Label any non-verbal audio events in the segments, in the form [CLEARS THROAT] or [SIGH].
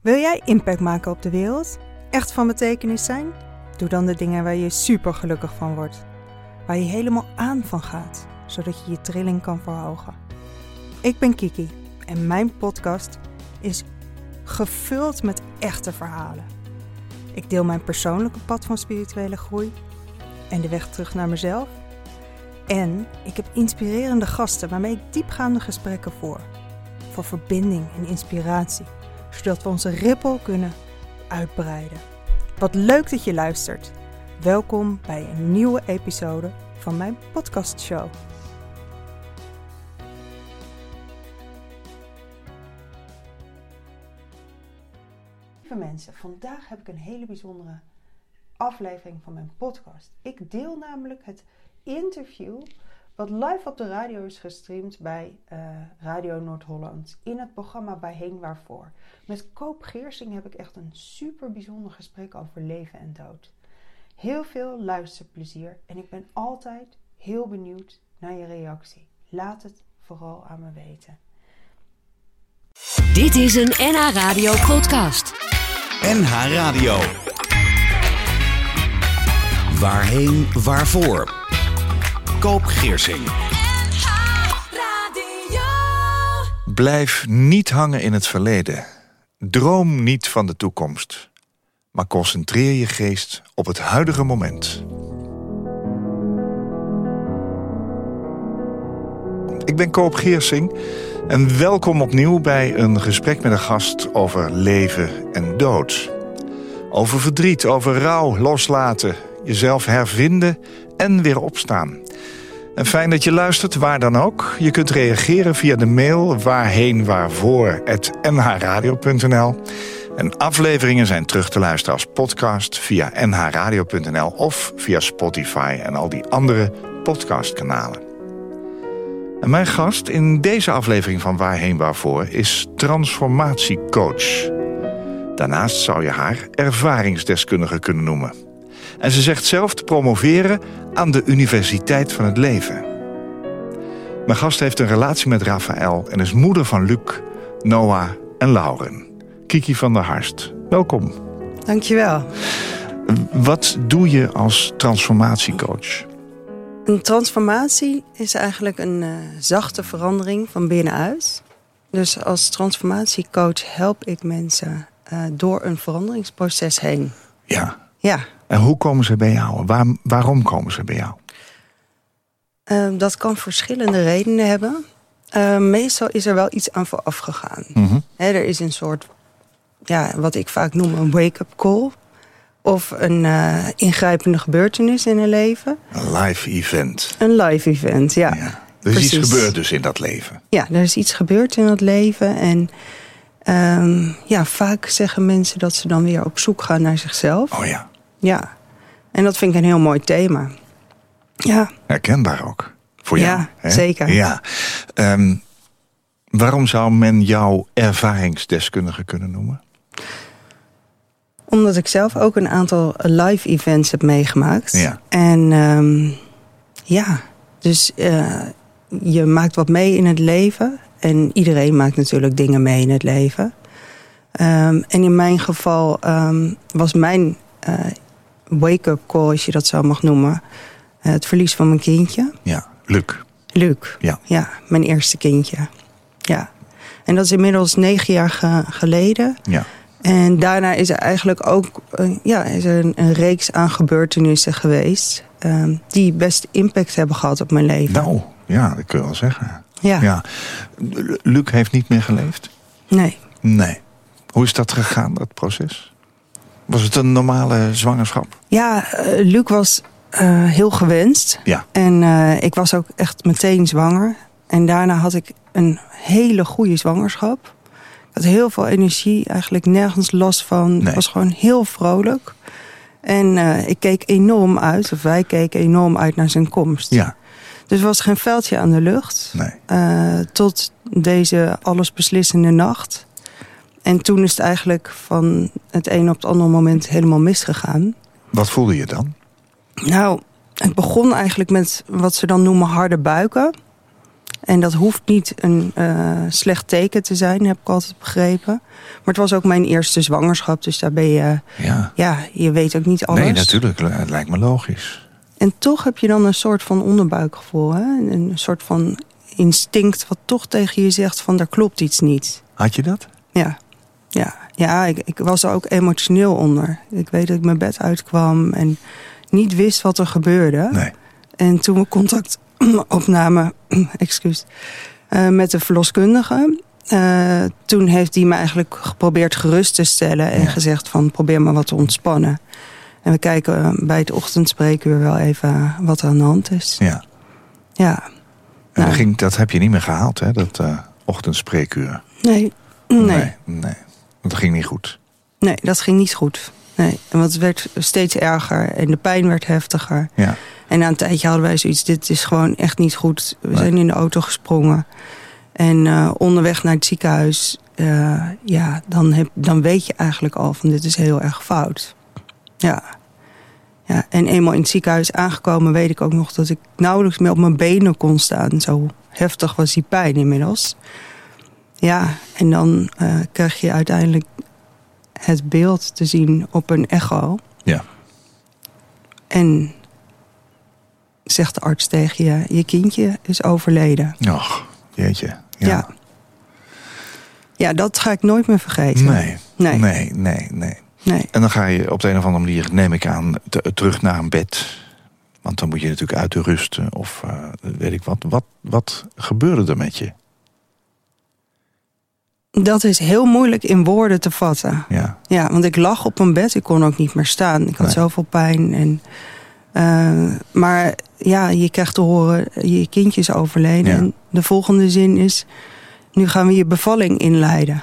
Wil jij impact maken op de wereld? Echt van betekenis zijn? Doe dan de dingen waar je super gelukkig van wordt. Waar je helemaal aan van gaat, zodat je je trilling kan verhogen. Ik ben Kiki en mijn podcast is gevuld met echte verhalen. Ik deel mijn persoonlijke pad van spirituele groei en de weg terug naar mezelf. En ik heb inspirerende gasten waarmee ik diepgaande gesprekken voer. Voor verbinding en inspiratie, zodat we onze rippel kunnen uitbreiden. Wat leuk dat je luistert. Welkom bij een nieuwe episode van mijn podcastshow. Lieve mensen, vandaag heb ik een hele bijzondere aflevering van mijn podcast. Ik deel namelijk het interview wat live op de radio is gestreamd bij uh, Radio Noord-Holland in het programma Bijheen Waarvoor. Met Koop Geersing heb ik echt een super bijzonder gesprek over leven en dood. Heel veel luisterplezier en ik ben altijd heel benieuwd naar je reactie. Laat het vooral aan me weten. Dit is een NH Radio podcast. NH Radio. Waarheen, waarvoor? Koop Geersing. Blijf niet hangen in het verleden. Droom niet van de toekomst. Maar concentreer je geest op het huidige moment. Ik ben Koop Geersing en welkom opnieuw bij een gesprek met een gast over leven en dood. Over verdriet, over rouw, loslaten, jezelf hervinden en weer opstaan. En fijn dat je luistert, waar dan ook. Je kunt reageren via de mail waarheen waarvoor nhradio.nl. En afleveringen zijn terug te luisteren als podcast via nhradio.nl of via Spotify en al die andere podcastkanalen. En mijn gast in deze aflevering van Waarheen Waarvoor is transformatiecoach. Daarnaast zou je haar ervaringsdeskundige kunnen noemen. En ze zegt zelf te promoveren aan de Universiteit van het Leven. Mijn gast heeft een relatie met Raphaël en is moeder van Luc, Noah en Lauren. Kiki van der Harst, welkom. Dankjewel. Wat doe je als transformatiecoach? Een transformatie is eigenlijk een uh, zachte verandering van binnenuit. Dus als transformatiecoach help ik mensen uh, door een veranderingsproces heen. Ja. Ja. En hoe komen ze bij jou? Waar, waarom komen ze bij jou? Uh, dat kan verschillende redenen hebben. Uh, meestal is er wel iets aan vooraf gegaan. Mm -hmm. He, er is een soort, ja, wat ik vaak noem een wake-up call. Of een uh, ingrijpende gebeurtenis in een leven. Een live event. Een live event, ja. ja. Er is Precies. iets gebeurd dus in dat leven. Ja, er is iets gebeurd in dat leven. En um, ja, vaak zeggen mensen dat ze dan weer op zoek gaan naar zichzelf. Oh ja. Ja, en dat vind ik een heel mooi thema. Ja. Herkenbaar ook. Voor jou. Ja, hè? zeker. Ja. Um, waarom zou men jou ervaringsdeskundige kunnen noemen? Omdat ik zelf ook een aantal live events heb meegemaakt. Ja. En um, ja, dus uh, je maakt wat mee in het leven. En iedereen maakt natuurlijk dingen mee in het leven. Um, en in mijn geval um, was mijn uh, wake-up call, als je dat zo mag noemen... Uh, het verlies van mijn kindje. Ja, Luc. Luc, ja. ja, mijn eerste kindje. Ja. En dat is inmiddels negen jaar ge geleden. Ja. En daarna is er eigenlijk ook uh, ja, is er een, een, reeks aan gebeurtenissen geweest... Uh, die best impact hebben gehad op mijn leven. Nou, ja, dat kun je wel zeggen. Ja. ja. Luc heeft niet meer geleefd? Nee. Nee. Hoe is dat gegaan, dat proces? Was het een normale zwangerschap? Ja, uh, Luc was uh, heel gewenst. Ja. En uh, ik was ook echt meteen zwanger. En daarna had ik een hele goede zwangerschap. Ik had heel veel energie, eigenlijk nergens last van. Nee. Ik was gewoon heel vrolijk. En uh, ik keek enorm uit, of wij keken enorm uit naar zijn komst. Ja. Dus er was geen veldje aan de lucht. Nee. Tot deze allesbeslissende nacht. En toen is het eigenlijk van het een op het andere moment helemaal misgegaan. Wat voelde je dan? Nou, het begon eigenlijk met wat ze dan noemen harde buiken. en dat hoeft niet een uh, slecht teken te zijn, heb ik altijd begrepen. Maar het was ook mijn eerste zwangerschap, dus daar ben je... Ja, Ja, je weet ook niet alles. nee, natuurlijk. Het lijkt me logisch. En toch heb je dan een soort van onderbuikgevoel. Hè? Een soort van instinct wat toch tegen je zegt van... er klopt iets niet. Had je dat? Ja, ja. ja ik, ik was er ook emotioneel onder. Ik weet dat ik mijn bed uitkwam en niet wist wat er gebeurde. Nee. En toen we contact [CLEARS THROAT] opnamen [CLEARS THROAT] excuus, uh, met de verloskundige... Uh, toen heeft die me eigenlijk geprobeerd gerust te stellen... en Ja. gezegd van probeer maar wat te ontspannen. En we kijken uh, bij het ochtendspreekuur wel even wat er aan de hand is. Ja. Ja, En Nou. dat, ging, dat heb je niet meer gehaald, hè? Dat eh ochtendspreekuur. nee, nee, nee. nee. Dat ging niet goed. nee, dat ging niet goed. Nee, want het werd steeds erger en de pijn werd heftiger. Ja. En na een tijdje hadden wij zoiets, dit is gewoon echt niet goed. We Nee. zijn in de auto gesprongen. En uh, onderweg naar het ziekenhuis, uh, ja, dan, heb, dan weet je eigenlijk al van dit is heel erg fout. Ja. ja. En eenmaal in het ziekenhuis aangekomen weet ik ook nog dat ik nauwelijks meer op mijn benen kon staan. Zo heftig was die pijn inmiddels. Ja, en dan uh, krijg je uiteindelijk het beeld te zien op een echo. Ja. En zegt de arts tegen je, je kindje is overleden. Och, jeetje. Ja. Ja. ja. Dat ga ik nooit meer vergeten. Nee. Nee. Nee, nee, nee. Nee. En dan ga je op de een of andere manier, neem ik aan, te- terug naar een bed. Want dan moet je natuurlijk uit de rusten of eh, weet ik wat. wat. Wat gebeurde er met je? Dat is heel moeilijk in woorden te vatten. Ja, Ja, want ik lag op een bed. Ik kon ook niet meer staan. Ik had Nee. zoveel pijn. En, eh, maar ja, je krijgt te horen, je kindje is overleden. Ja. En de volgende zin is, nu gaan we je bevalling inleiden.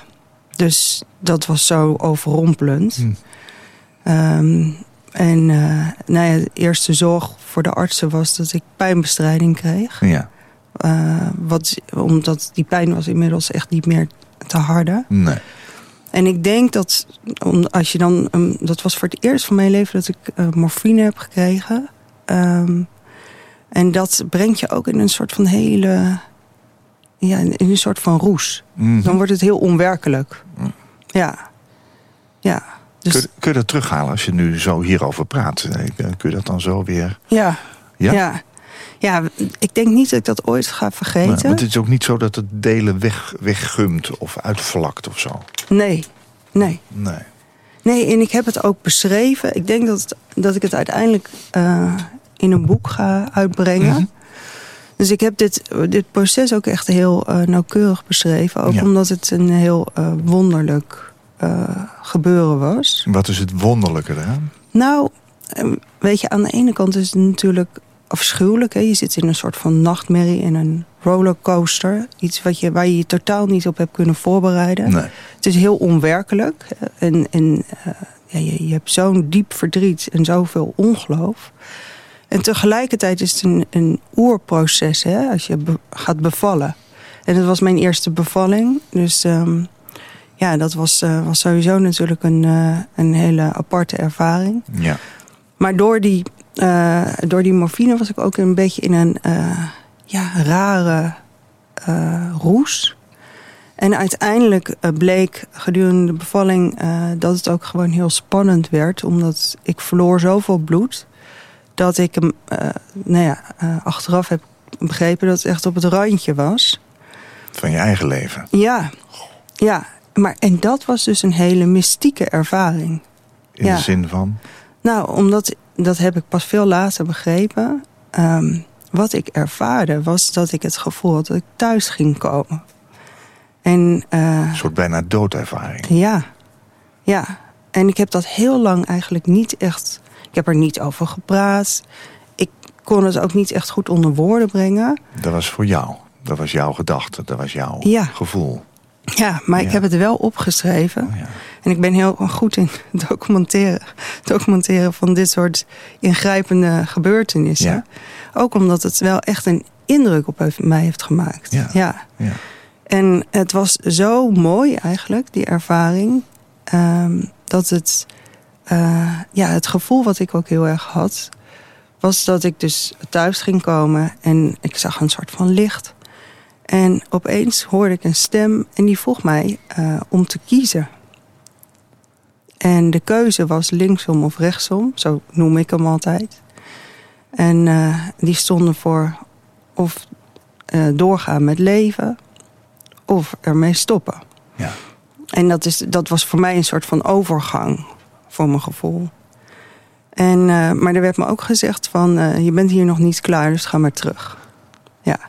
Dus dat was zo overrompelend. Hm. Ehm, en eh, nou ja, de eerste zorg voor de artsen was dat ik pijnbestrijding kreeg. ja. Eh, wat, omdat die pijn was inmiddels echt niet meer te harde. Nee. En ik denk dat als je dan. um, dat was voor het eerst van mijn leven dat ik eh, morfine heb gekregen. Ehm, en dat brengt je ook in een soort van hele. Ja, in een soort van roes. Mhm. Dan wordt het heel onwerkelijk. Mm. Ja. Ja. Dus Kun, kun je dat terughalen als je nu zo hierover praat? Eh, Kun je dat dan zo weer... ja. Ja? ja. Ja, ik denk niet dat ik dat ooit ga Maar, vergeten. want het is ook niet zo dat het delen weg, weggumt of uitvlakt of zo. Nee, nee. Nee. Nee, en ik heb het ook beschreven. Ik denk dat, het- dat ik het uiteindelijk eh, in een boek ga uitbrengen. Mhm. Dus ik heb dit, dit proces ook echt heel eh, nauwkeurig beschreven. Ook Ja. omdat het een heel eh, wonderlijk gebeuren was. Wat is het wonderlijke eraan? Nou, eh, weet je, aan de ene kant is het natuurlijk afschuwelijk. Hè? Je zit in een soort van nachtmerrie in een rollercoaster. Iets wat je, waar je je totaal niet op hebt kunnen voorbereiden. Nee. Het is heel onwerkelijk. En, en eh, ja, je, je hebt zo'n diep verdriet en zoveel ongeloof. En tegelijkertijd is het een, een oerproces hè, als je be- gaat bevallen. En dat was mijn eerste bevalling. Dus ehm, ja, dat was, eh, was sowieso natuurlijk een, eh, een hele aparte ervaring. Ja. Maar door die, eh, door die morfine was ik ook een beetje in een eh, ja, rare eh, roes. En uiteindelijk bleek gedurende de bevalling dat het ook gewoon heel spannend werd. Omdat ik verloor zoveel bloed. Dat ik hem nou ja, achteraf heb begrepen dat het echt op het randje was. Van je eigen leven. Ja, ja. Maar, en dat was dus een hele mystieke ervaring. In Ja. de zin van... Nou, omdat, dat heb ik pas veel later begrepen. Ehm, wat ik ervaarde was dat ik het gevoel had dat ik thuis ging komen. En eh, Een soort bijna doodervaring. ja, ja. En ik heb dat heel lang eigenlijk niet echt... Ik heb er niet over gepraat. Ik kon het ook niet echt goed onder woorden brengen. Dat was voor jou. Dat was jouw gedachte. Dat was jouw Ja. gevoel. Ja, maar Ja. ik heb het wel opgeschreven. Oh, ja. En ik ben heel goed in [LAUGHS] documenteren, documenteren van dit soort ingrijpende gebeurtenissen. Ja. Ook omdat het wel echt een indruk op mij heeft gemaakt. Ja. En het was zo mooi eigenlijk, die ervaring. ehm, dat het, eh, ja, het gevoel wat ik ook heel erg had... was dat ik dus thuis ging komen en ik zag een soort van licht. En opeens hoorde ik een stem en die vroeg mij eh, om te kiezen. En de keuze was linksom of rechtsom, zo noem ik hem altijd. En eh, die stonden voor of eh, doorgaan met leven of ermee stoppen. Ja. En dat, is, dat was voor mij een soort van overgang, voor mijn gevoel. En, maar er werd me ook gezegd van, je bent hier nog niet klaar, dus ga maar terug. Ja.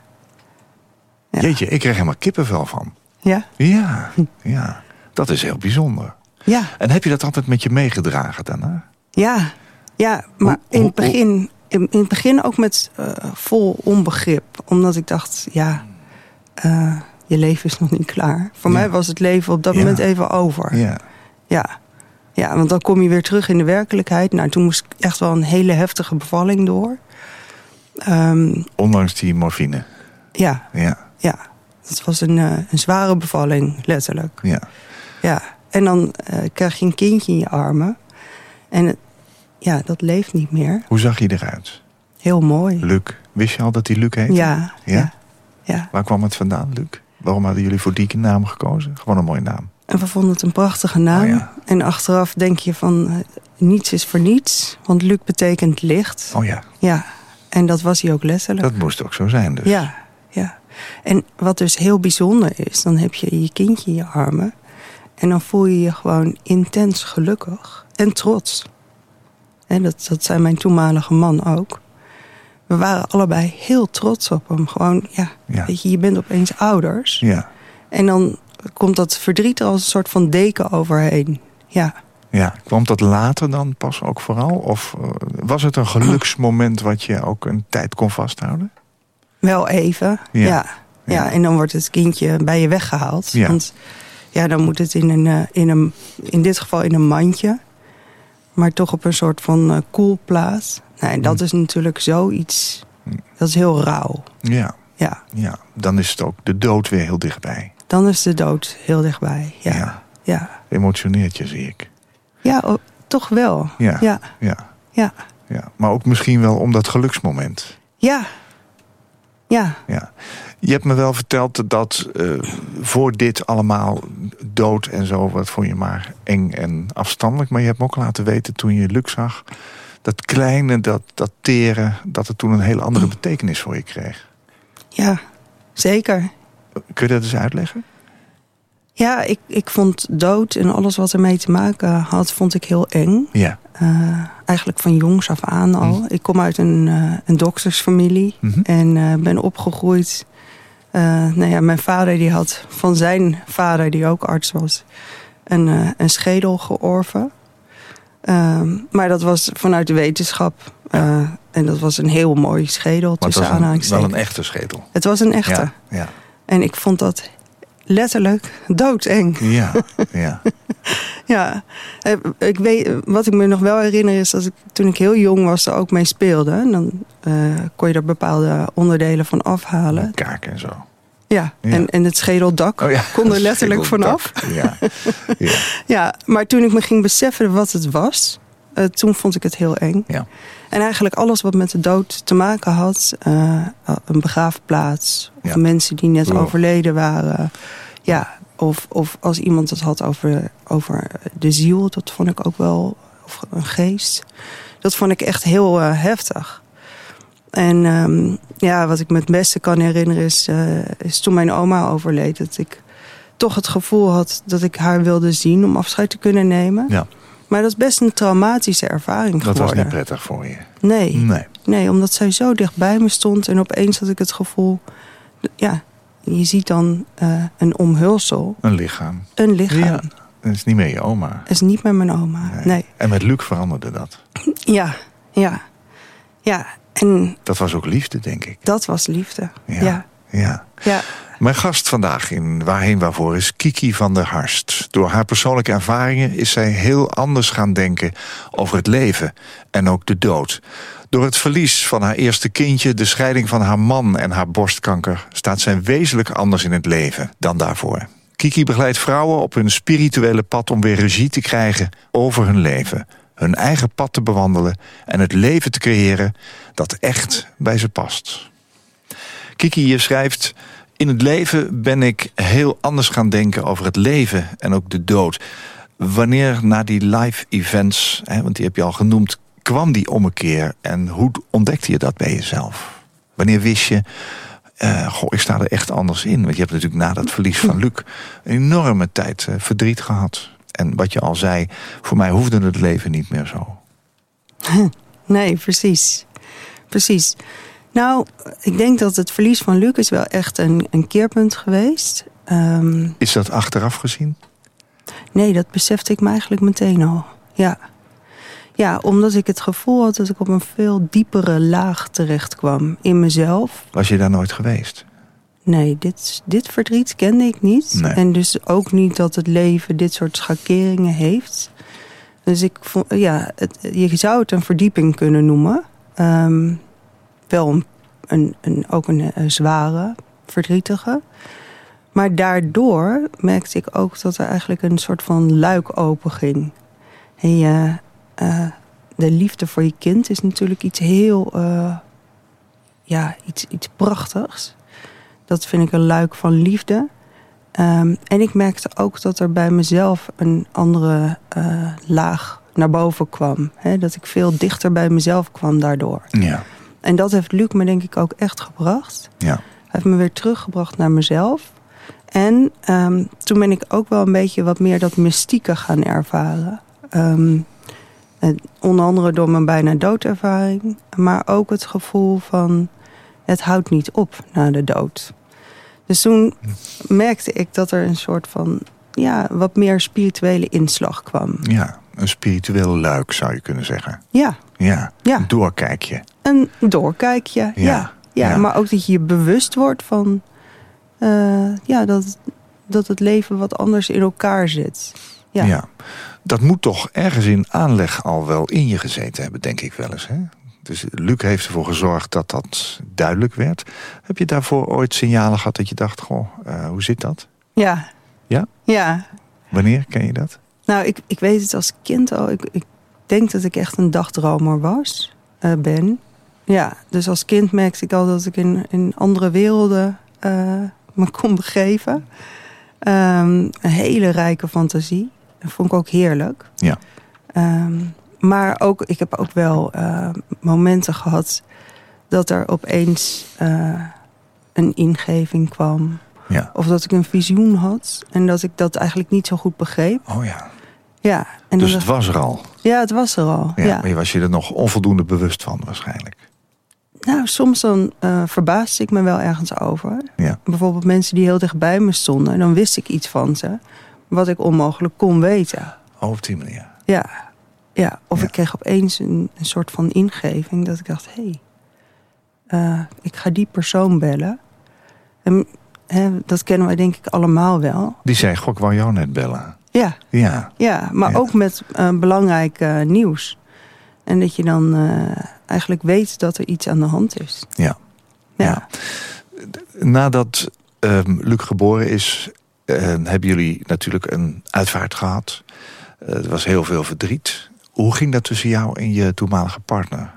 Ja. Jeetje, ik kreeg helemaal kippenvel van. Ja? Ja, ja. Dat is heel bijzonder. Ja. En heb je dat altijd met je meegedragen daarna? Ja. Ja, maar Hoe- in, het begin, in, in het begin ook met eh, vol onbegrip. Omdat ik dacht, ja, eh, je leven is nog niet klaar. Voor Ja. mij was het leven op dat Ja. moment even over. Ja. Ja. ja, want dan kom je weer terug in de werkelijkheid. Nou, toen moest ik echt wel een hele heftige bevalling door. Ehm, Ondanks die morfine. ja, Ja, ja. Het was een, eh, een zware bevalling, letterlijk. ja. Ja. En dan eh, krijg je een kindje in je armen. En het- ja, dat leeft niet meer. Hoe zag hij eruit? Heel mooi. Luc. Wist je al dat hij Luc heette? Ja, Ja? ja. ja. Waar kwam het vandaan, Luc? Waarom hadden jullie voor die naam gekozen? Gewoon een mooie naam. En we vonden het een prachtige naam. Oh ja. En achteraf denk je van, eh, niets is voor niets. Want Luc betekent licht. Oh ja, Ja, en dat was hij ook letterlijk. dat moest ook zo zijn dus. Ja. En wat dus heel bijzonder is, dan heb je je kindje in je armen. En dan voel je je gewoon intens gelukkig en trots. En dat, dat zei mijn toenmalige man ook. We waren allebei heel trots op hem. Gewoon, ja, Ja. weet je, je bent opeens ouders. Ja, En dan komt dat verdriet er als een soort van deken overheen. Ja, ja. Kwam dat later dan pas ook vooral? Of eh, was het een geluksmoment wat je ook een tijd kon vasthouden? Wel even. Ja. Ja. Ja. en dan wordt het kindje bij je weggehaald. Ja. Want ja, dan moet het in, een, eh, in, een, in dit geval in een mandje. Maar toch op een soort van eh koelplaats. Nee, Hm. dat is natuurlijk zoiets... Dat is heel rauw. Ja, Ja, ja. Dan is het ook de dood weer heel dichtbij. dan is de dood heel dichtbij. Ja, Ja. ja. ja. Emotioneert je, zie ik. oh, toch wel. Ja. ja, Ja, ja. ja. Maar ook misschien wel om dat geluksmoment. ja. Ja. Ja. Je hebt me wel verteld dat eh, voor dit allemaal dood en zo, wat vond je maar eng en afstandelijk. Maar je hebt me ook laten weten toen je Luc zag, dat kleine, dat, dat tere, dat het toen een hele andere betekenis voor je kreeg. Ja, zeker. Kun je dat eens uitleggen? Ja, ik, ik vond dood en alles wat ermee te maken had, vond ik heel eng. Ja. Eh, eigenlijk van jongs af aan al. Mhm. Ik kom uit een, eh, een doktersfamilie Mhm. en eh, ben opgegroeid. Nou ja, mijn vader die had van zijn vader, die ook arts was, een, een schedel georven. Ehm, maar dat was vanuit de wetenschap. En dat was een heel mooi schedel Maar het tussen was een, wel een echte schedel. Het was een echte. Ja, ja, En ik vond dat letterlijk doodeng. ja. ja. [LAUGHS] Ja, eh, ik weet, wat ik me nog wel herinner is dat ik toen ik heel jong was er ook mee speelde. En dan eh, kon je er bepaalde onderdelen van afhalen. Kaken en zo. Ja, Ja. En, en het schedeldak Oh ja, kon er letterlijk vanaf. Ja. ja. [LAUGHS] Ja, maar toen ik me ging beseffen wat het was, eh, toen vond ik het heel eng. Ja. En eigenlijk alles wat met de dood te maken had, eh, een begraafplaats, of Ja. mensen die net overleden waren. Ja, of, of als iemand het had over, over de ziel, dat vond ik ook wel, of een geest. Dat vond ik echt heel eh, heftig. En ehm, ja, wat ik me het beste kan herinneren is, eh, is toen mijn oma overleed. Dat ik toch het gevoel had dat ik haar wilde zien om afscheid te kunnen nemen. Ja. Maar dat is best een traumatische ervaring Dat was geworden. niet prettig voor je. Nee, Nee. nee, omdat zij zo dicht bij me stond. En opeens had ik het gevoel... Ja, je ziet dan eh, een omhulsel, Een lichaam. een lichaam. Ja. Dat is niet meer je oma. Dat is niet met mijn oma. Nee. En met Luc veranderde dat. Ja, ja. Ja, en Dat was ook liefde, denk ik. dat was liefde. Ja. Ja, Ja. ja. Mijn gast vandaag in Waarheen Waarvoor is Kiki van der Harst. Door haar persoonlijke ervaringen is zij heel anders gaan denken over het leven en ook de dood. Door het verlies van haar eerste kindje, de scheiding van haar man en haar borstkanker... staat zij wezenlijk anders in het leven dan daarvoor. Kiki begeleidt vrouwen op hun spirituele pad om weer regie te krijgen over hun leven. Hun eigen pad te bewandelen en het leven te creëren dat echt bij ze past. Kiki, je schrijft... In het leven ben ik heel anders gaan denken over het leven en ook de dood. Wanneer na die live events, hè, want die heb je al genoemd, kwam die ommekeer en hoe ontdekte je dat bij jezelf? Wanneer wist je, uh, goh, ik sta er echt anders in? Want je hebt natuurlijk na dat verlies van Luc een enorme tijd uh, verdriet gehad. En wat je al zei, voor mij hoefde het leven niet meer zo. [LAUGHS] Nee, precies. Precies. Nou, ik denk dat het verlies van Luc is wel echt een, een keerpunt geweest. Um, is dat achteraf gezien? Nee, dat besefte ik me eigenlijk meteen al. Ja. Ja, omdat ik het gevoel had dat ik op een veel diepere laag terecht kwam in mezelf. Was je daar nooit geweest? Nee, dit, dit verdriet kende ik niet. Nee. En dus ook niet dat het leven dit soort schakeringen heeft. Dus ik vond, ja, het, je zou het een verdieping kunnen noemen. Um, wel een, een, ook een, een, zware, verdrietige. Maar daardoor merkte ik ook dat er eigenlijk een soort van luik open ging. En je, uh, de liefde voor je kind is natuurlijk iets heel, uh, ja, iets, iets prachtigs. Dat vind ik een luik van liefde. Um, en ik merkte ook dat er bij mezelf een andere laag naar boven kwam. Dat ik veel dichter bij mezelf kwam daardoor. Ja. En dat heeft Luc me denk ik ook echt gebracht. Ja. Hij heeft me weer teruggebracht naar mezelf. En um, toen ben ik ook wel een beetje wat meer dat mystieke gaan ervaren. Um, onder andere door mijn bijna doodervaring. Maar ook het gevoel van het houdt niet op na de dood. Dus toen merkte ik dat er een soort van ja, wat meer spirituele inslag kwam. Ja, een spiritueel luik zou je kunnen zeggen. Ja. Ja, ja. een doorkijkje. Een doorkijkje, ja. ja. ja. Maar ook dat je je bewust wordt van... Uh, ja, dat, dat het leven wat anders in elkaar zit. Ja. ja. Dat moet toch ergens in aanleg al wel in je gezeten hebben, denk ik wel eens. Hè? Dus Luc heeft ervoor gezorgd dat dat duidelijk werd. Heb je daarvoor ooit signalen gehad dat je dacht... Goh, uh, hoe zit dat? Ja. Ja? Ja. Wanneer ken je dat? Nou, ik, ik weet het als kind al. Ik, ik denk dat ik echt een dagdromer was, uh, ben. Ja, dus als kind merkte ik al dat ik in, in andere werelden uh, me kon begeven. Um, een hele rijke fantasie. Dat vond ik ook heerlijk. Ja. Um, maar ook, ik heb ook wel uh, momenten gehad dat er opeens uh, een ingeving kwam. Ja. Of dat ik een visioen had en dat ik dat eigenlijk niet zo goed begreep. Oh ja. Ja. En dus het was er al? Ja, het was er al. Ja, ja. Maar je was je er nog onvoldoende bewust van waarschijnlijk? Nou, soms dan uh, verbaasde ik me wel ergens over. Ja. Bijvoorbeeld mensen die heel dichtbij me stonden. En dan wist ik iets van ze. Wat ik onmogelijk kon weten. Oh, op die manier. Ja. Ja, of Ja. ik kreeg opeens een, een soort van ingeving dat ik dacht: hé, hey, uh, ik ga die persoon bellen. En hè, dat kennen wij denk ik allemaal wel. Die zei: Goh, ik wou jou net bellen. Ja, Ja. ja maar Ja. ook met uh, belangrijk nieuws. En dat je dan eigenlijk weet dat er iets aan de hand is. Ja. Ja. Ja. Nadat um, Luc geboren is, uh, hebben jullie natuurlijk een uitvaart gehad. Uh, er was heel veel verdriet. Hoe ging dat tussen jou en je toenmalige partner?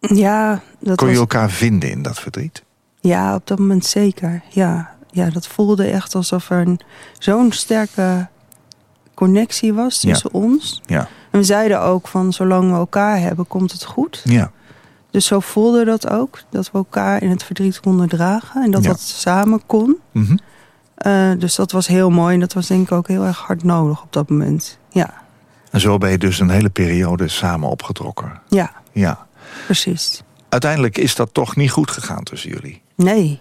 Ja, dat Kon je was... elkaar vinden in dat verdriet? Ja, op dat moment zeker. Ja, ja dat voelde echt alsof er zo'n sterke connectie was tussen Ja. ons. Ja. En we zeiden ook van zolang we elkaar hebben, komt het goed. Ja. Dus zo voelde dat ook. Dat we elkaar in het verdriet konden dragen. En dat Ja. dat samen kon. Mhm. Uh, dus dat was heel mooi. En dat was denk ik ook heel erg hard nodig op dat moment. Ja, En zo ben je dus een hele periode samen opgetrokken. ja Ja. precies. Uiteindelijk is dat toch niet goed gegaan tussen jullie. Nee,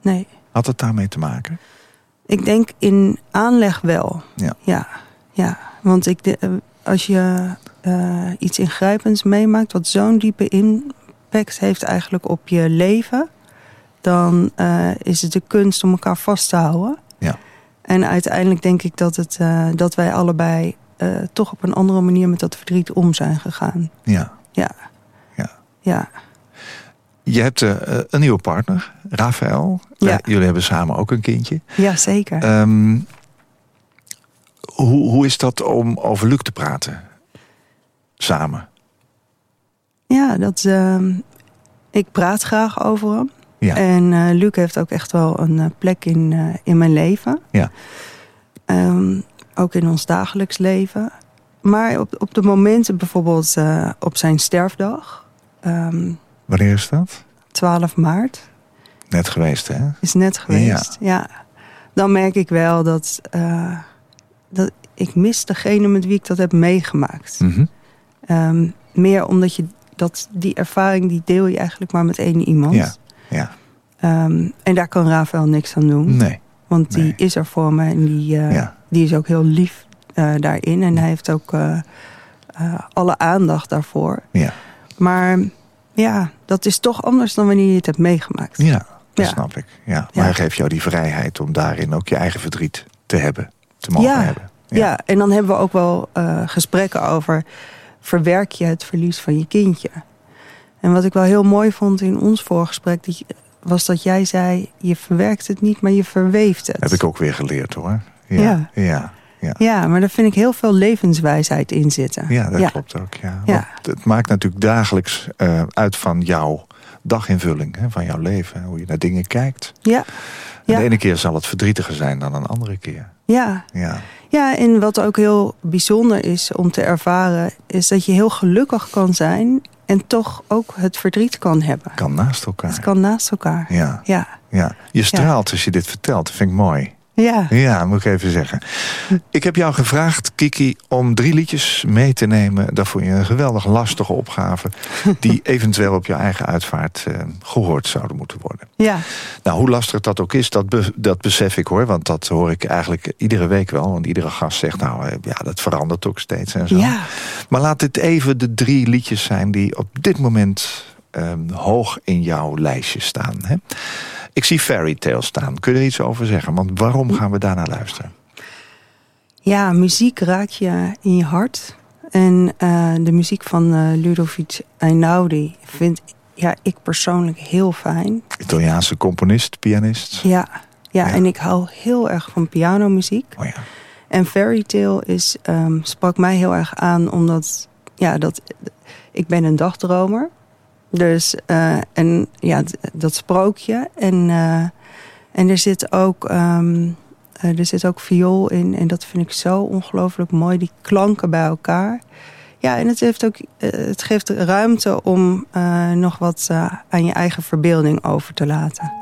nee. Had het daarmee te maken? Ik denk in aanleg wel. Ja. Ja, ja. Want ik de, als je uh, iets ingrijpends meemaakt... wat zo'n diepe impact heeft eigenlijk op je leven... dan uh, is het de kunst om elkaar vast te houden. Ja. En uiteindelijk denk ik dat, het, uh, dat wij allebei... toch op een andere manier met dat verdriet om zijn gegaan. Ja. Ja. Ja. Ja. Je hebt een nieuwe partner, Rafael. Ja. Jullie hebben samen ook een kindje. Ja, zeker. Um, hoe, hoe is dat om over Luc te praten? Samen? Ja, dat, uh, ik praat graag over hem. Ja. En eh Luc heeft ook echt wel een eh, plek in, eh, in mijn leven. Ja. Ehm, ook in ons dagelijks leven. Maar op, op de momenten bijvoorbeeld op zijn sterfdag, ehm, Wanneer is dat? 12 maart, Net geweest, hè? is net geweest. Ja. Dan merk ik wel dat, dat ik mis degene met wie ik dat heb meegemaakt. Mhm. Ehm, meer omdat je dat, die ervaring die deel je eigenlijk maar met één iemand. Ja, ja. Ehm, en daar kan Rafael niks aan doen. Nee. Want die is er voor me en die, eh, Ja. die is ook heel lief eh, daarin. En hij heeft ook eh, alle aandacht daarvoor. Ja. Maar ja, dat is toch anders dan wanneer je het hebt meegemaakt. Ja, dat Ja. snap ik. Ja. Maar hij geeft jou die vrijheid om daarin ook je eigen verdriet te hebben. Te mogen Ja. hebben. Ja. en dan hebben we ook wel eh, gesprekken over... verwerk je het verlies van je kindje? En wat ik wel heel mooi vond in ons voorgesprek... dat je- was dat jij zei, je verwerkt het niet, maar je verweeft het. Heb ik ook weer geleerd hoor. Ja. Ja. Ja. Ja. Ja, maar daar vind ik heel veel levenswijsheid in zitten. Ja, dat klopt ook. Ja. Want het maakt natuurlijk dagelijks eh, uit van jouw daginvulling, hè, van jouw leven. Hoe je naar dingen kijkt. Ja, En Ja. De ene keer zal het verdrietiger zijn dan een andere keer. ja. Ja, Ja, en wat ook heel bijzonder is om te ervaren... is dat je heel gelukkig kan zijn... en toch ook het verdriet kan hebben. kan naast elkaar. Het kan naast elkaar. Ja, Ja, ja. Je straalt als je dit vertelt. Dat vind ik mooi. Ja. Ja, moet ik even zeggen. Ik heb jou gevraagd, Kiki, om drie liedjes mee te nemen. Dat vond je een geweldig lastige opgave. Die [LAUGHS] eventueel op je eigen uitvaart eh, gehoord zouden moeten worden. ja. Nou, hoe lastig dat ook is, dat, be- dat besef ik hoor. Want dat hoor ik eigenlijk iedere week wel. Want iedere gast zegt, nou eh, ja, dat verandert ook steeds en zo. ja. Maar laat dit even de drie liedjes zijn die op dit moment ehm, hoog in jouw lijstje staan. Hè? Ik zie Fairy Tale staan. Kun je er iets over zeggen? Want waarom gaan we daarnaar luisteren? Ja, muziek raakt je in je hart. En eh, de muziek van eh, Ludovic Einaudi vind ja, ik persoonlijk heel fijn. Italiaanse componist, pianist. Ja, ja, Ja. en ik hou heel erg van pianomuziek. Oh ja. En Fairy Tale is, ehm, sprak mij heel erg aan omdat ja, dat, ik ben een dagdromer. Dus, eh, en ja, dat sprookje. En, eh, en er zit ook... eh, er zit ook viool in en dat vind ik zo ongelooflijk mooi. Die klanken bij elkaar. Ja, en het, heeft ook, het geeft ruimte om nog wat aan je eigen verbeelding over te laten.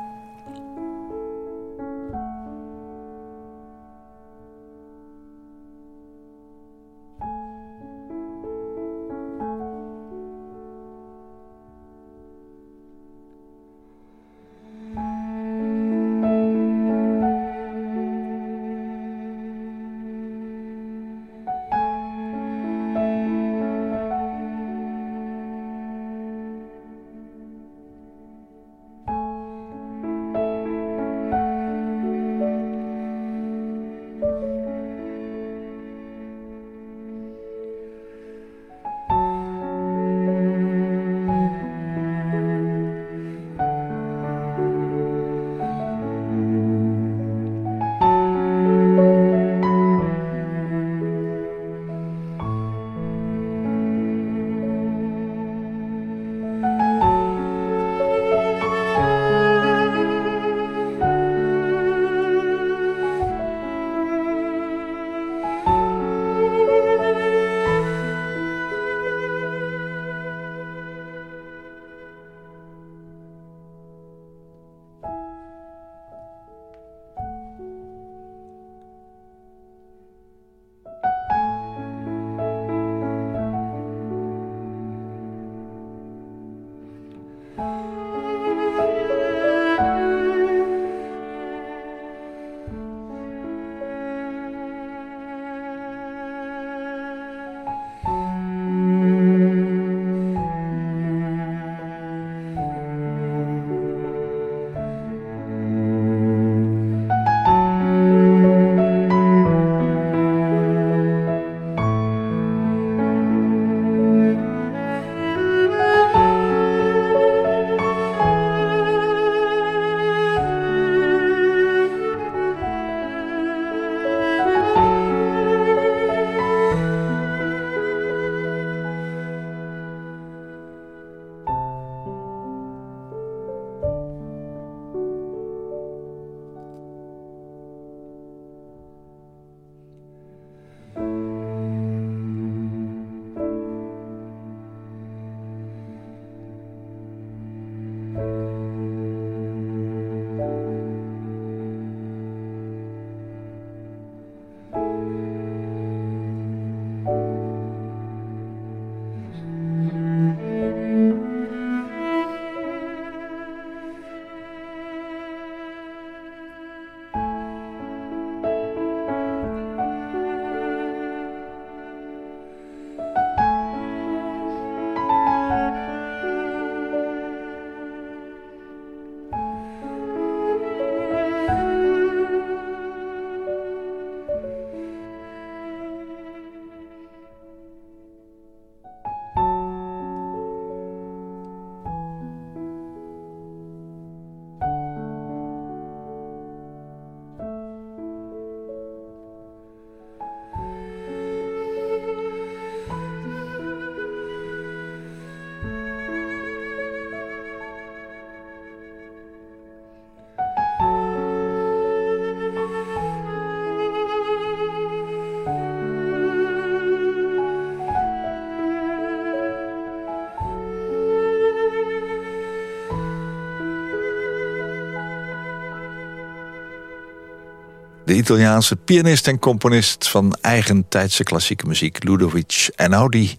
De Italiaanse pianist en componist van eigentijdse klassieke muziek... Ludovic Einaudi,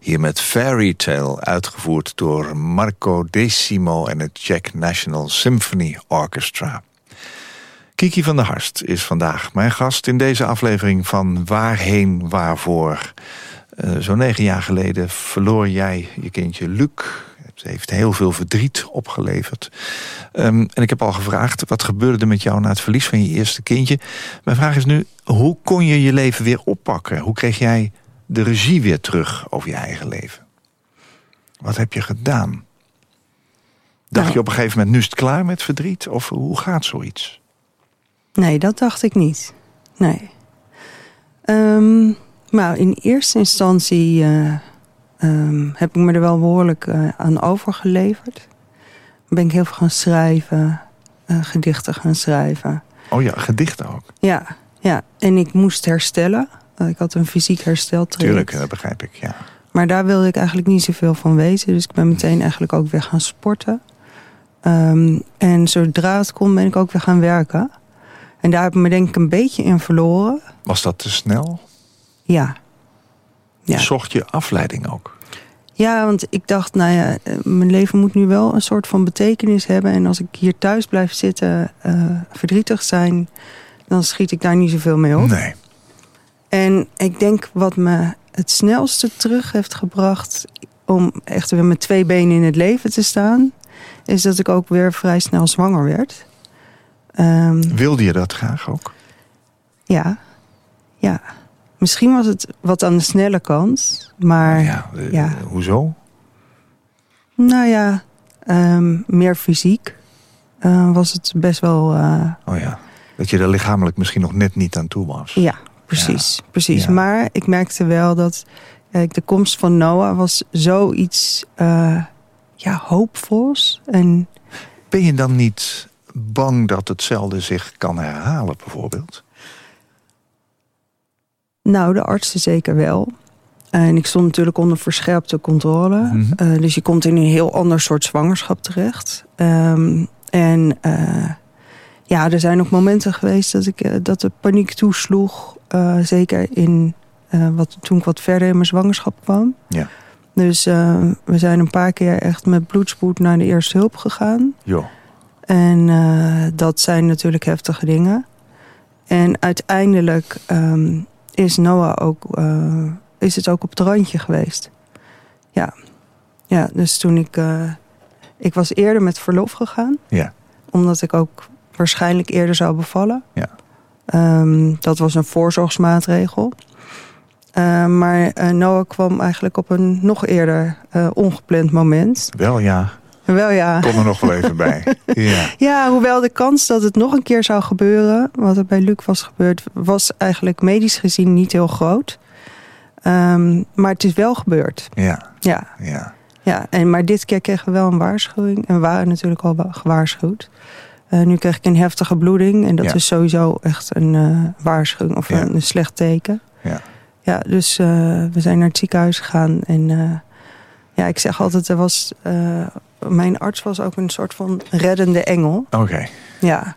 hier met Fairy Tale... uitgevoerd door Marco Decimo en het Czech National Symphony Orchestra. Kiki van der Harst is vandaag mijn gast in deze aflevering van Waarheen Waarvoor. Uh, Zo'n negen jaar geleden verloor jij je kindje Luc. Het heeft heel veel verdriet opgeleverd. Um, en ik heb al gevraagd, wat gebeurde er met jou na het verlies van je eerste kindje? Mijn vraag is nu, hoe kon je je leven weer oppakken? Hoe kreeg jij de regie weer terug over je eigen leven? Wat heb je gedaan? Dacht Nou. je op een gegeven moment, nu is het klaar met verdriet? Of hoe gaat zoiets? Nee, dat dacht ik niet. Nee. Ehm, nou, in eerste instantie eh, ehm, heb ik me er wel behoorlijk eh, aan overgeleverd. Ben ik heel veel gaan schrijven, eh, gedichten gaan schrijven. Oh ja, gedichten ook. Ja, ja, en ik moest herstellen. Eh, Ik had een fysiek hersteltraject. Tuurlijk, dat begrijp ik, ja. Maar daar wilde ik eigenlijk niet zoveel van weten. Dus ik ben meteen eigenlijk ook weer gaan sporten. Ehm, en zodra het kon, ben ik ook weer gaan werken. En daar heb ik me denk ik een beetje in verloren. Was dat te snel? Ja. Ja. Zocht je afleiding ook? Ja, want ik dacht, nou ja, eh, mijn leven moet nu wel een soort van betekenis hebben. En als ik hier thuis blijf zitten, eh, verdrietig zijn, dan schiet ik daar niet zoveel mee op. Nee. En ik denk wat me het snelste terug heeft gebracht om echt weer met twee benen in het leven te staan, is dat ik ook weer vrij snel zwanger werd. Ehm, Wilde je dat graag ook? ja, ja. Misschien was het wat aan de snelle kant, maar ja, eh, ja. Hoezo? nou ja, ehm, meer fysiek eh, was het best wel. eh, Oh ja. Dat je er lichamelijk misschien nog net niet aan toe was. Ja, precies. precies. Ja. Maar ik merkte wel dat kijk, de komst van Noah was zoiets ja, hoopvols. En Ben je dan niet bang dat hetzelfde zich kan herhalen, bijvoorbeeld? Nou, de artsen zeker wel. En ik stond natuurlijk onder verscherpte controle. Mhm. Eh, dus je komt in een heel ander soort zwangerschap terecht. Ehm, en eh, ja, er zijn ook momenten geweest dat, ik, eh, dat de paniek toesloeg. zeker in, wat, toen ik wat verder in mijn zwangerschap kwam. Ja. Dus we zijn een paar keer echt met bloedspoed naar de eerste hulp gegaan. Jo. En dat zijn natuurlijk heftige dingen. En uiteindelijk ehm, is Noah ook, eh, is het ook op het randje geweest. Ja, ja dus toen ik... eh, ik was eerder met verlof gegaan. Ja. Omdat ik ook waarschijnlijk eerder zou bevallen. Ja. Ehm, dat was een voorzorgsmaatregel. Eh, maar eh, Noah kwam eigenlijk op een nog eerder ongepland moment. Wel ja. Wel ja. Kom er nog wel even bij. [LAUGHS] Ja. Ja, hoewel de kans dat het nog een keer zou gebeuren, wat er bij Luc was gebeurd, was eigenlijk medisch gezien niet heel groot. Ehm, maar het is wel gebeurd. Ja. Ja, Ja. ja. En, maar dit keer kregen we wel een waarschuwing. En we waren natuurlijk al wa- gewaarschuwd. Eh, nu kreeg ik een heftige bloeding. En dat Ja. is sowieso echt een eh, waarschuwing of Ja. een, een slecht teken. Ja. Ja, dus eh, we zijn naar het ziekenhuis gegaan. En ja, ik zeg altijd, er was, mijn arts was ook een soort van reddende engel. Oké. Ja,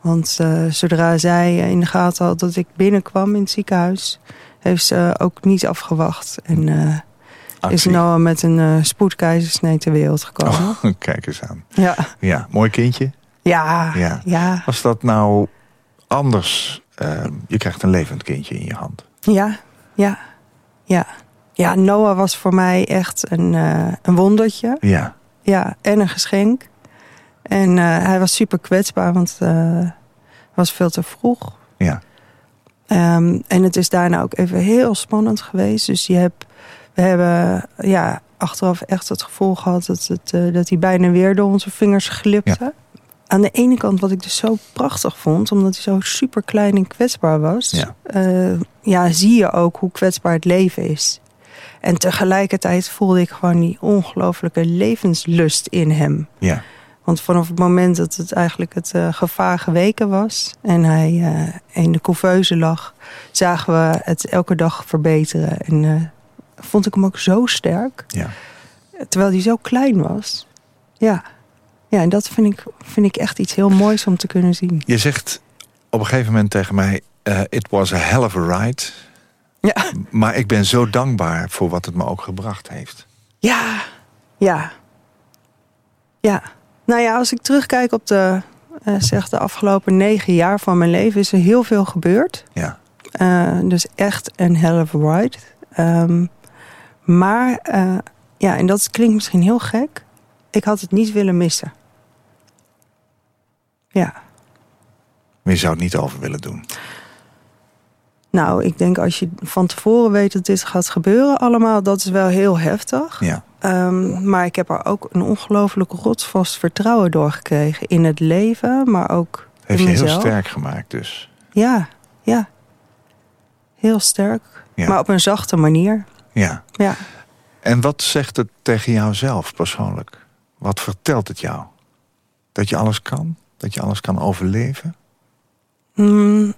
want eh, zodra zij in de gaten had dat ik binnenkwam in het ziekenhuis, heeft ze ook niet afgewacht. En eh, is. Noah met een eh spoedkeizersnee ter wereld gekomen. Oh, [LAUGHS] kijk eens aan. Ja. Ja, mooi kindje. Ja, Ja. ja, Was dat nou anders? Je krijgt een levend kindje in je hand. ja, ja, ja. Ja, Noah was voor mij echt een, een wondertje. Ja. Ja, en een geschenk. En eh, hij was super kwetsbaar, want eh, het was veel te vroeg. Ja. Ehm, en het is daarna ook even heel spannend geweest. Dus je hebt, we hebben ja, achteraf echt het gevoel gehad dat, het, eh, dat hij bijna weer door onze vingers glipte. Aan de ene kant wat ik dus zo prachtig vond, omdat hij zo super klein en kwetsbaar was. Ja. eh, ja, zie je ook hoe kwetsbaar het leven is. En tegelijkertijd voelde ik gewoon die ongelooflijke levenslust in hem. Ja. Want vanaf het moment dat het eigenlijk het eh, gevaar geweken was en hij eh, in de couveuse lag, zagen we het elke dag verbeteren. En eh, vond ik hem ook zo sterk, Ja. terwijl hij zo klein was. Ja, ja en dat vind ik, vind ik echt iets heel moois om te kunnen zien. Je zegt op een gegeven moment tegen mij... it was a hell of a ride. Ja. Maar ik ben zo dankbaar voor wat het me ook gebracht heeft. Ja, ja. Ja. Nou ja, als ik terugkijk op de, eh, zeg de afgelopen negen jaar van mijn leven... is er heel veel gebeurd. Ja, Eh, dus echt een hell of a ride. Ehm, maar, eh, ja, en dat klinkt misschien heel gek. Ik had het niet willen missen. Ja. maar je zou het niet over willen doen. Nou, ik denk als je van tevoren weet dat dit gaat gebeuren allemaal... dat is wel heel heftig. Ja, Ehm, maar ik heb er ook een ongelooflijk rotsvast vertrouwen doorgekregen. In het leven, maar ook heeft in je heel mezelf. sterk gemaakt dus. Ja, ja. Heel sterk. Ja. Maar op een zachte manier. Ja. Ja. En wat zegt het tegen jou zelf persoonlijk? Wat vertelt het jou? Dat je alles kan? Dat je alles kan overleven? Mm.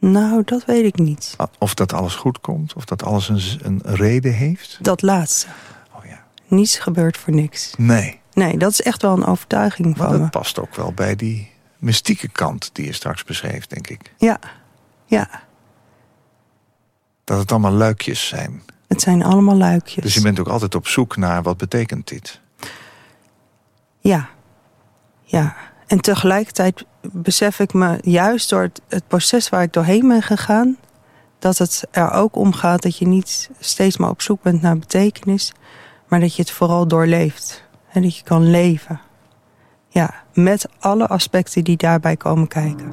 Nou, dat weet ik niet. Of dat alles goed komt? Of dat alles een, een reden heeft? Dat laatste. Oh ja. Niets gebeurt voor niks. Nee, Nee, dat is echt wel een overtuiging maar van me. dat past ook wel bij die mystieke kant die je straks beschreef, denk ik. Ja, ja. Dat het allemaal luikjes zijn. Het zijn allemaal luikjes. Dus je bent ook altijd op zoek naar wat betekent dit. Ja, ja. En tegelijkertijd besef ik me juist door het, proces waar ik doorheen ben gegaan... dat het er ook om gaat dat je niet steeds maar op zoek bent naar betekenis... maar dat je het vooral doorleeft. En dat je kan leven. Ja, met alle aspecten die daarbij komen kijken.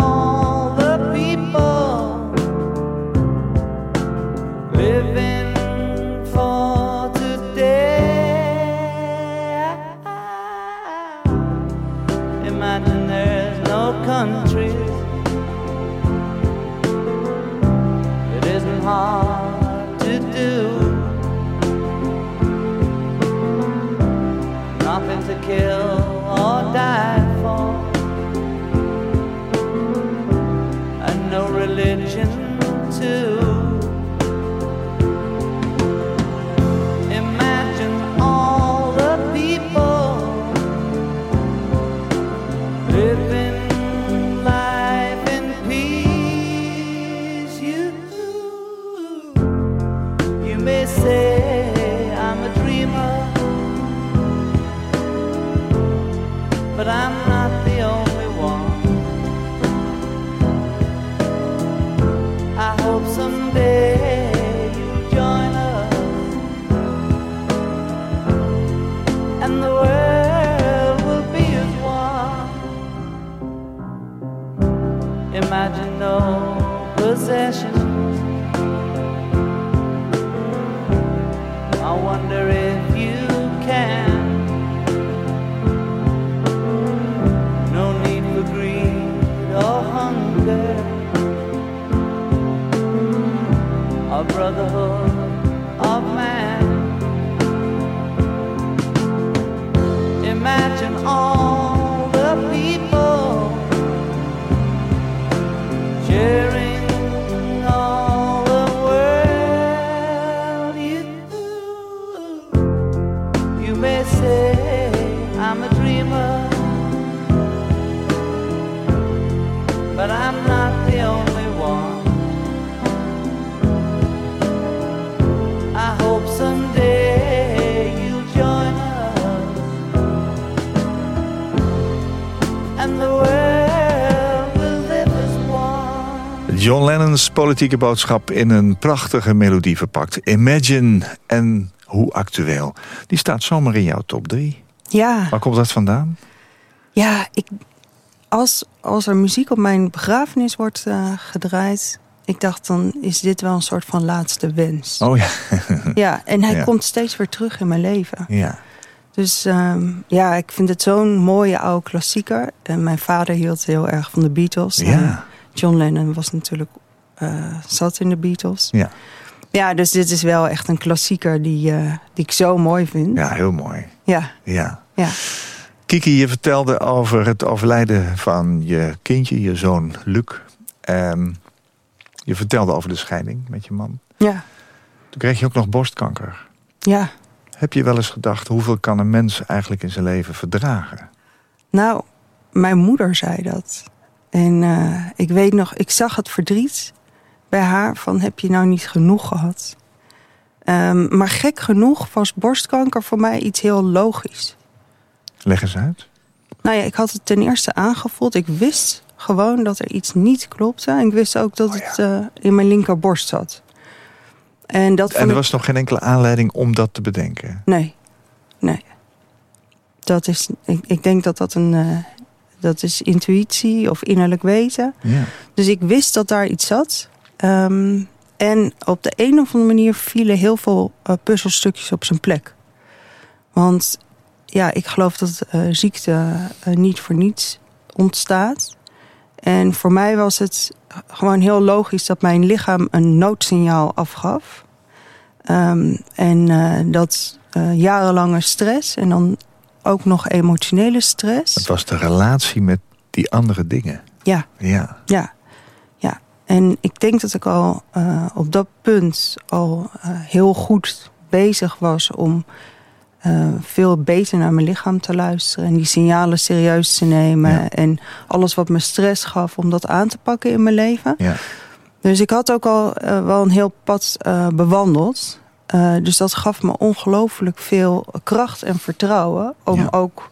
Imagine there's no countries. It isn't hard to do. Nothing to kill Lennon's politieke boodschap in een prachtige melodie verpakt. Imagine en hoe actueel. Die staat zomaar in jouw top 3. Ja, Waar komt dat vandaan? ja ik, als, als er muziek op mijn begrafenis wordt eh, gedraaid... ik dacht, dan is dit wel een soort van laatste wens. Oh ja. [LAUGHS] Ja, en hij Ja. komt steeds weer terug in mijn leven. ja. Dus ehm, ja, ik vind het zo'n mooie oude klassieker. En mijn vader hield heel erg van de Beatles. Ja. John Lennon was natuurlijk zat in de Beatles. Ja. Ja, dus dit is wel echt een klassieker die, eh, die ik zo mooi vind. ja, heel mooi. ja, Ja. ja. Kiki, je vertelde over het overlijden van je kindje, je zoon Luc. En je vertelde over de scheiding met je man. ja. Toen kreeg je ook nog borstkanker. ja. Heb je wel eens gedacht, hoeveel kan een mens eigenlijk in zijn leven verdragen? Nou, mijn moeder zei dat. En eh, ik weet nog, ik zag het verdriet bij haar van heb je nou niet genoeg gehad? Ehm, maar gek genoeg was borstkanker voor mij iets heel logisch. Leg eens uit. Nou ja, ik had het ten eerste aangevoeld. Ik wist gewoon dat er iets niet klopte. En ik wist ook dat Oh ja. het eh, in mijn linkerborst zat. En dat En er ik- was nog geen enkele aanleiding om dat te bedenken. Nee, nee. Dat is, ik, ik denk dat dat een, eh, dat is intuïtie of innerlijk weten. Ja. Dus ik wist dat daar iets zat. Ehm, en op de een of andere manier vielen heel veel eh, puzzelstukjes op zijn plek. Want ja, ik geloof dat eh, ziekte eh, niet voor niets ontstaat. En voor mij was het gewoon heel logisch dat mijn lichaam een noodsignaal afgaf. Ehm, en dat jarenlange stress en dan ook nog emotionele stress. Het was de relatie met die andere dingen. Ja. ja, ja. En ik denk dat ik al eh, op dat punt al eh, heel goed bezig was om eh, veel beter naar mijn lichaam te luisteren. En die signalen serieus te nemen. Ja. En alles wat me stress gaf, om dat aan te pakken in mijn leven. ja. Dus ik had ook al wel een heel pad bewandeld. Dus dat gaf me ongelooflijk veel kracht en vertrouwen. Om Ja. ook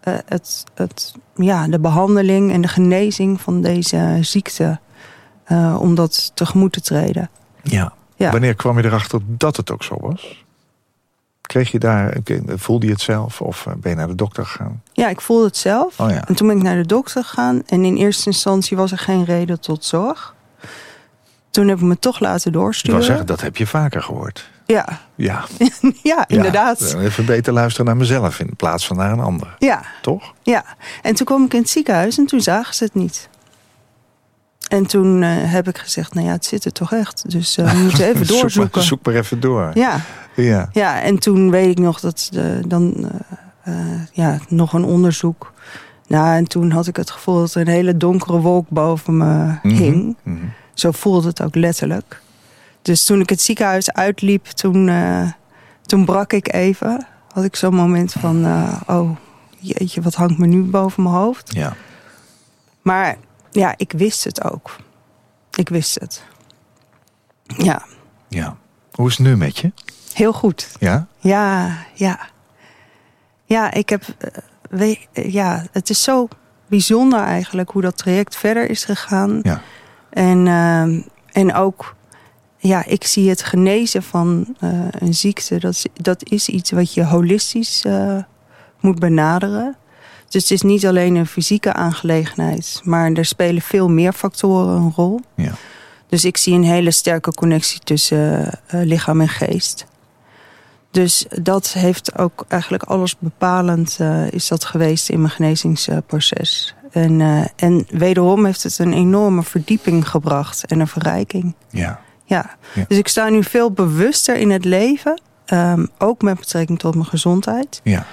het, het, ja, de behandeling en de genezing van deze ziekte... eh, om dat tegemoet te treden. ja. Ja. Wanneer kwam je erachter dat het ook zo was? Kreeg je daar, voelde je het zelf of eh, ben je naar de dokter gegaan? Ja, ik voelde het zelf. Oh ja. En toen ben ik naar de dokter gegaan. En in eerste instantie was er geen reden tot zorg. Toen heb ik me toch laten Ik doorsturen. wou zeggen, dat heb je vaker gehoord. Ja, Ja, [LAUGHS] ja, inderdaad. Ja, even beter luisteren naar mezelf in plaats van naar een ander. Ja, Toch? Ja, en toen kwam ik in het ziekenhuis en toen zagen ze het niet. En toen eh, heb ik gezegd, nou ja, het zit er toch echt. Dus eh, we moeten even [LAUGHS] Zoek doorzoeken. maar, zoek maar even door. Ja, Ja. ja, en toen weet ik nog dat de, dan eh, ja, nog een onderzoek. Nou, en toen had ik het gevoel dat er een hele donkere wolk boven me Mhm, hing. mhm. Zo voelde het ook letterlijk. Dus toen ik het ziekenhuis uitliep, toen, toen brak ik even. Had ik zo'n moment van, oh jeetje, wat hangt me nu boven mijn hoofd? Ja. Maar ja, ik wist het ook. Ik wist het. Ja, ja. Hoe is het nu met je? heel goed. Ja? Ja, ja. Ja, ik heb. eh, we- ja, het is zo bijzonder eigenlijk hoe dat traject verder is gegaan. Ja. En, ehm, en ook, ja, ik zie het genezen van eh, een ziekte. Dat is, dat is iets wat je holistisch eh, moet benaderen. Dus het is niet alleen een fysieke aangelegenheid, maar er spelen veel meer factoren een rol. Ja. Dus ik zie een hele sterke connectie tussen eh, lichaam en geest. Dus dat heeft ook eigenlijk alles bepalend eh, is dat geweest in mijn genezingsproces. En, eh, en wederom heeft het een enorme verdieping gebracht en een verrijking. Ja. Ja. Ja. Dus ik sta nu veel bewuster in het leven. ehm, ook met betrekking tot mijn gezondheid. Ja.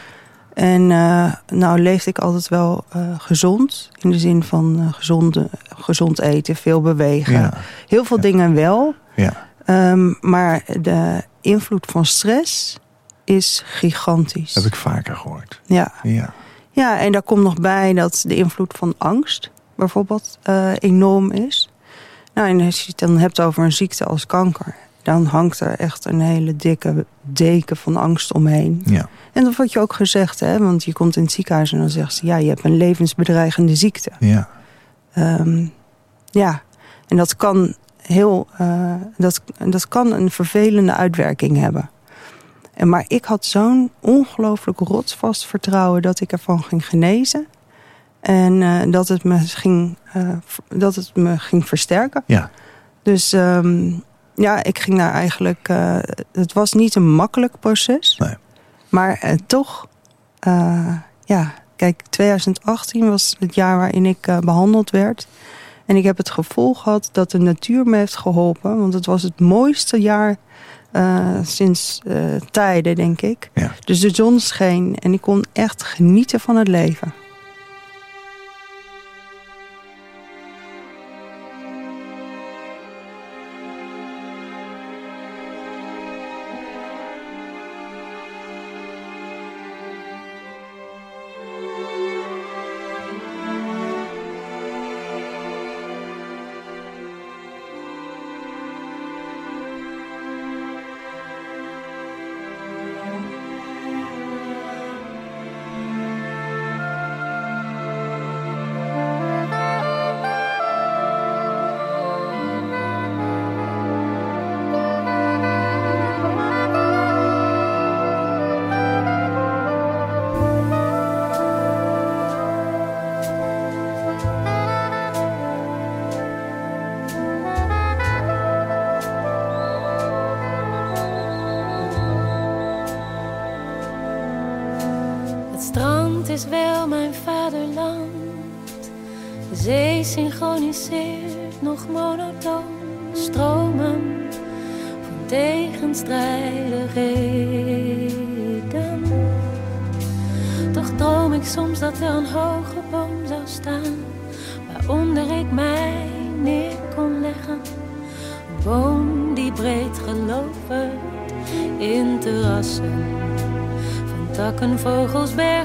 En eh, nou leefde ik altijd wel eh, gezond. In de zin van eh, gezonde, gezond eten, veel bewegen. Ja. Heel veel Ja. dingen wel. Ja. Ehm, maar de invloed van stress is gigantisch. Dat heb ik vaker gehoord. Ja. Ja. ja, en daar komt nog bij dat de invloed van angst bijvoorbeeld enorm is. Nou, en als je het dan hebt over een ziekte als kanker... dan hangt er echt een hele dikke deken van angst omheen. Ja. En dat wordt je ook gezegd, hè? want je komt in het ziekenhuis en dan zegt ze... ja, je hebt een levensbedreigende ziekte. Ja. Ehm, ja, en dat kan, heel, eh, dat, dat kan een vervelende uitwerking hebben. En, maar ik had zo'n ongelooflijk rotsvast vertrouwen dat ik ervan ging genezen. En eh, dat, het me ging, eh, dat het me ging versterken. Ja. Dus ehm, ja, ik ging daar eigenlijk... eh, het was niet een makkelijk proces. Nee. Maar eh, toch, eh, ja, kijk, 2018 was het jaar waarin ik eh, behandeld werd. En ik heb het gevoel gehad dat de natuur me heeft geholpen. Want het was het mooiste jaar sinds tijden, denk ik. Ja. Dus de zon scheen en ik kon echt genieten van het leven. Is wel mijn vaderland. De zee synchroniseert nog monotoon stromen van tegenstrijdigheden. Toch droom ik soms dat er een hoge boom zou staan, waaronder ik mij neer kon leggen. Een boom die breed gelopen in terrassen van takken, vogels, bergen,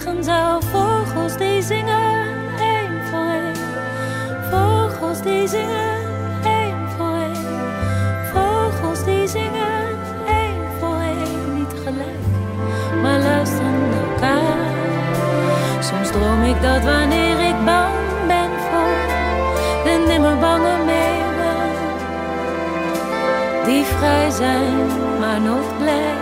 zingen, één voor één. Vogels die zingen, één voor één. Niet tegelijk, maar luisteren naar elkaar. Soms droom ik dat wanneer ik bang ben voor nimmer bange meeuwen. Die vrij zijn, maar nooit blij.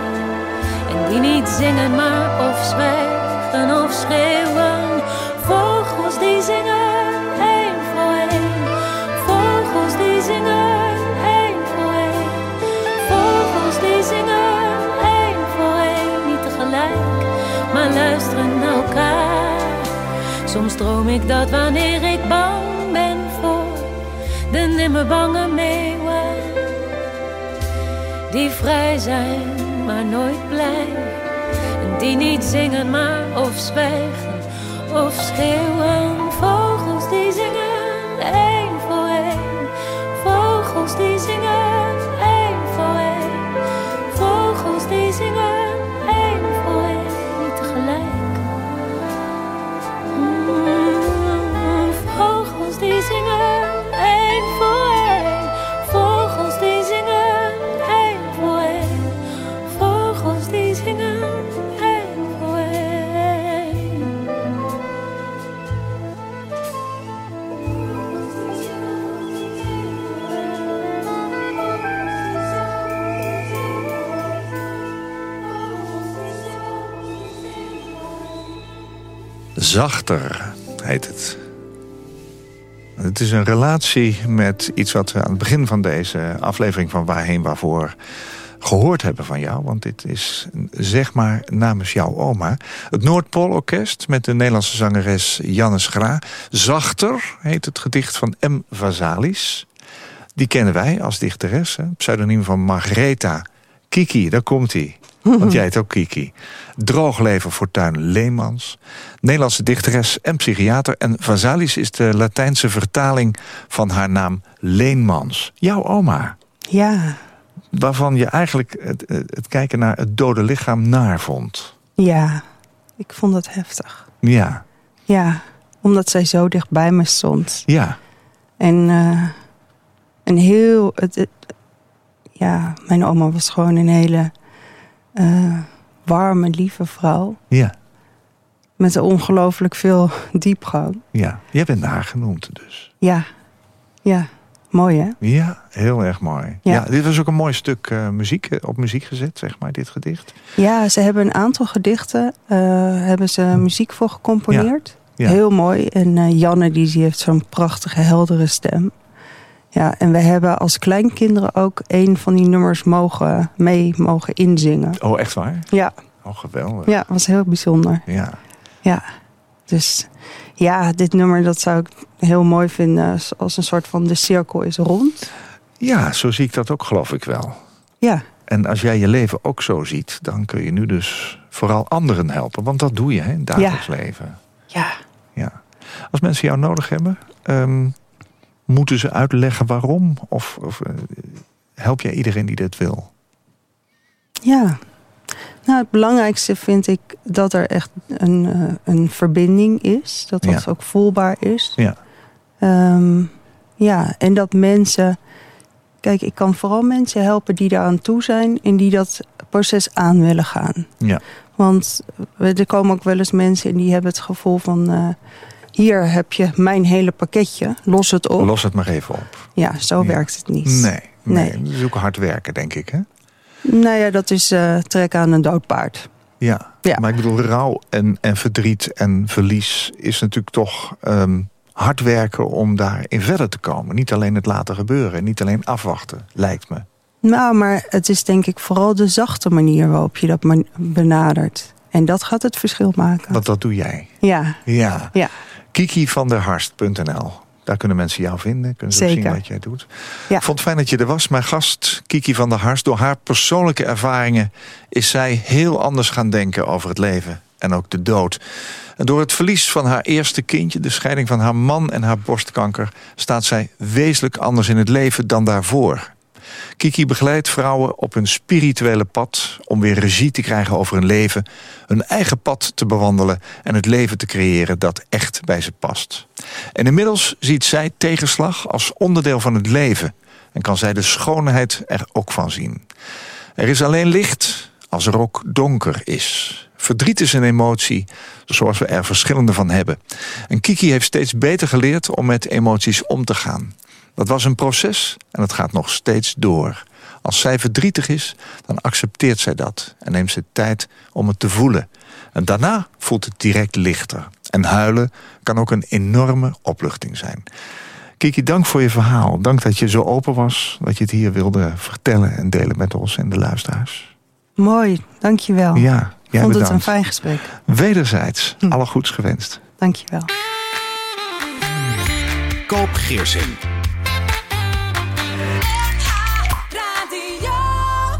En die niet zingen, maar of zwijgen of schreeuwen. Vogels die zingen, Soms droom ik dat wanneer ik bang ben voor de nimmer bange meeuwen die vrij zijn, maar nooit blij. En die niet zingen, maar of zwijgen of schreeuwen. Zachter heet het. Het is een relatie met iets wat we aan het begin van deze aflevering van Waarheen Waarvoor gehoord hebben van jou. Want dit is zeg maar namens jouw oma. Het Noordpoolorkest met de Nederlandse zangeres Jannes Gra. Zachter heet het gedicht van M. Vazalis. Die kennen wij als dichteres. hè. Pseudoniem van Margreta. Kiki, daar komt hij. Want jij heet ook Kiki. Droogleven Fortuin Leemans. Nederlandse dichteres en psychiater. En Vazalis is de Latijnse vertaling van haar naam Leenmans. Jouw oma. Ja, Waarvan je eigenlijk het, het kijken naar het dode lichaam naar vond. ja. Ik vond dat heftig. Ja, Ja, omdat zij zo dicht bij me stond. ja, En eh, een heel... Het, het- ja, mijn oma was gewoon een hele eh, warme, lieve vrouw. ja, Met ongelooflijk veel diepgang. ja. Jij bent haar genoemd dus. Ja, ja. Mooi hè? Ja, heel erg mooi. Ja. Ja. dit was ook een mooi stuk eh, muziek, eh, op muziek gezet, zeg maar, dit gedicht. Ja, ze hebben een aantal gedichten, hebben ze muziek voor gecomponeerd. Ja. Heel mooi. En Janne die, die heeft zo'n prachtige, heldere stem. Ja, en we hebben als kleinkinderen ook een van die nummers mogen, mee mogen inzingen. Oh, echt waar? Ja, Oh, geweldig. ja, was heel bijzonder. Ja. Ja, dus ja, dit nummer dat zou ik heel mooi vinden als een soort van de cirkel is rond. Ja, zo zie ik dat ook, geloof ik wel. Ja, En als jij je leven ook zo ziet, dan kun je nu dus vooral anderen helpen. Want dat doe je hè, in dagelijks leven. ja. Ja. Als mensen jou nodig hebben, ehm, moeten ze uitleggen waarom? Of, of eh, help jij iedereen die dit wil? Ja. Nou, het belangrijkste vind ik dat er echt een, eh, een verbinding is. Dat dat Ja. ook voelbaar is. Ja. Ehm, ja, en dat mensen... Kijk, ik kan vooral mensen helpen die daaraan toe zijn... en die dat proces aan willen gaan. Ja. Want we- er komen ook wel eens mensen en die hebben het gevoel van... eh, hier heb je mijn hele pakketje, los het op. Los het maar even op. Ja, zo Ja. werkt het niet. Nee, nee. Nee. Dat is ook hard werken, denk ik. Hè? Nou ja, dat is eh trekken aan een dood paard. Ja. Ja. maar ik bedoel, rouw en, en verdriet en verlies is natuurlijk toch ehm, hard werken om daarin verder te komen. Niet alleen het laten gebeuren, niet alleen afwachten, lijkt me. Nou, maar het is denk ik vooral de zachte manier waarop je dat benadert. En dat gaat het verschil maken. Want dat doe jij. Ja, Ja. ja, Kiki van der Harst.nl. Daar kunnen mensen jou vinden. Kunnen ze zien wat jij doet. Ja. Ik vond het fijn dat je er was. Mijn gast, Kiki van der Harst. Door haar persoonlijke ervaringen is zij heel anders gaan denken over het leven. En ook de dood. En door het verlies van haar eerste kindje, de scheiding van haar man en haar borstkanker, staat zij wezenlijk anders in het leven dan daarvoor. Kiki begeleidt vrouwen op hun spirituele pad om weer regie te krijgen over hun leven, hun eigen pad te bewandelen en het leven te creëren dat echt bij ze past. En inmiddels ziet zij tegenslag als onderdeel van het leven en kan zij de schoonheid er ook van zien. Er is alleen licht als er ook donker is. Verdriet is een emotie, zoals we er verschillende van hebben. En Kiki heeft steeds beter geleerd om met emoties om te gaan. Dat was een proces en het gaat nog steeds door. Als zij verdrietig is, dan accepteert zij dat en neemt ze tijd om het te voelen. En daarna voelt het direct lichter. En huilen kan ook een enorme opluchting zijn. Kiki, dank voor je verhaal. Dank dat je zo open was, dat je het hier wilde vertellen en delen met ons en de luisteraars. mooi. Dankjewel. Ja, Ik jij vond het een bedankt. fijn gesprek. Wederzijds, alle goeds gewenst. Dankjewel. Koop Geersing.